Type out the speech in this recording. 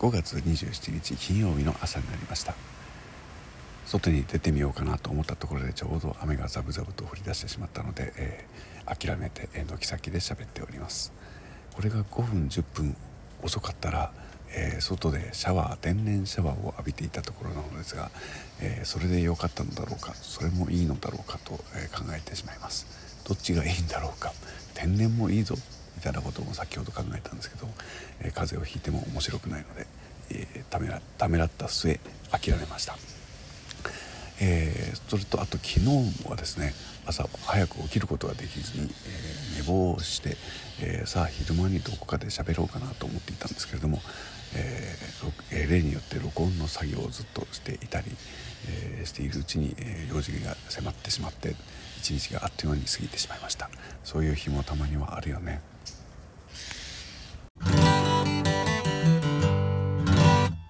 5月27日金曜日の朝になりました。外に出てみようかなと思ったところでちょうど雨がザブザブと降り出してしまったので、えー、諦めて軒先で喋っております。これが5分10分遅かったら、えー、外でシャワー天然シャワーを浴びていたところなのですが、えー、それで良かったのだろうかそれもいいのだろうかと、え考えてしまいます。どっちがいいんだろうか天然もいいぞみたいなことも先ほど考えたんですけど、え風邪をひいても面白くないので、えためらためらった末諦めました。えー、それとあと昨日はですね朝早く起きることができずに、え、寝坊して、えー、さあ昼間にどこかで喋ろうかなと思っていたんですけれども、え、例によって録音の作業をずっとしていたり、えしているうちに、え用事が迫ってしまって一日があっという間に過ぎてしまいましたそういう日もたまにはあるよね。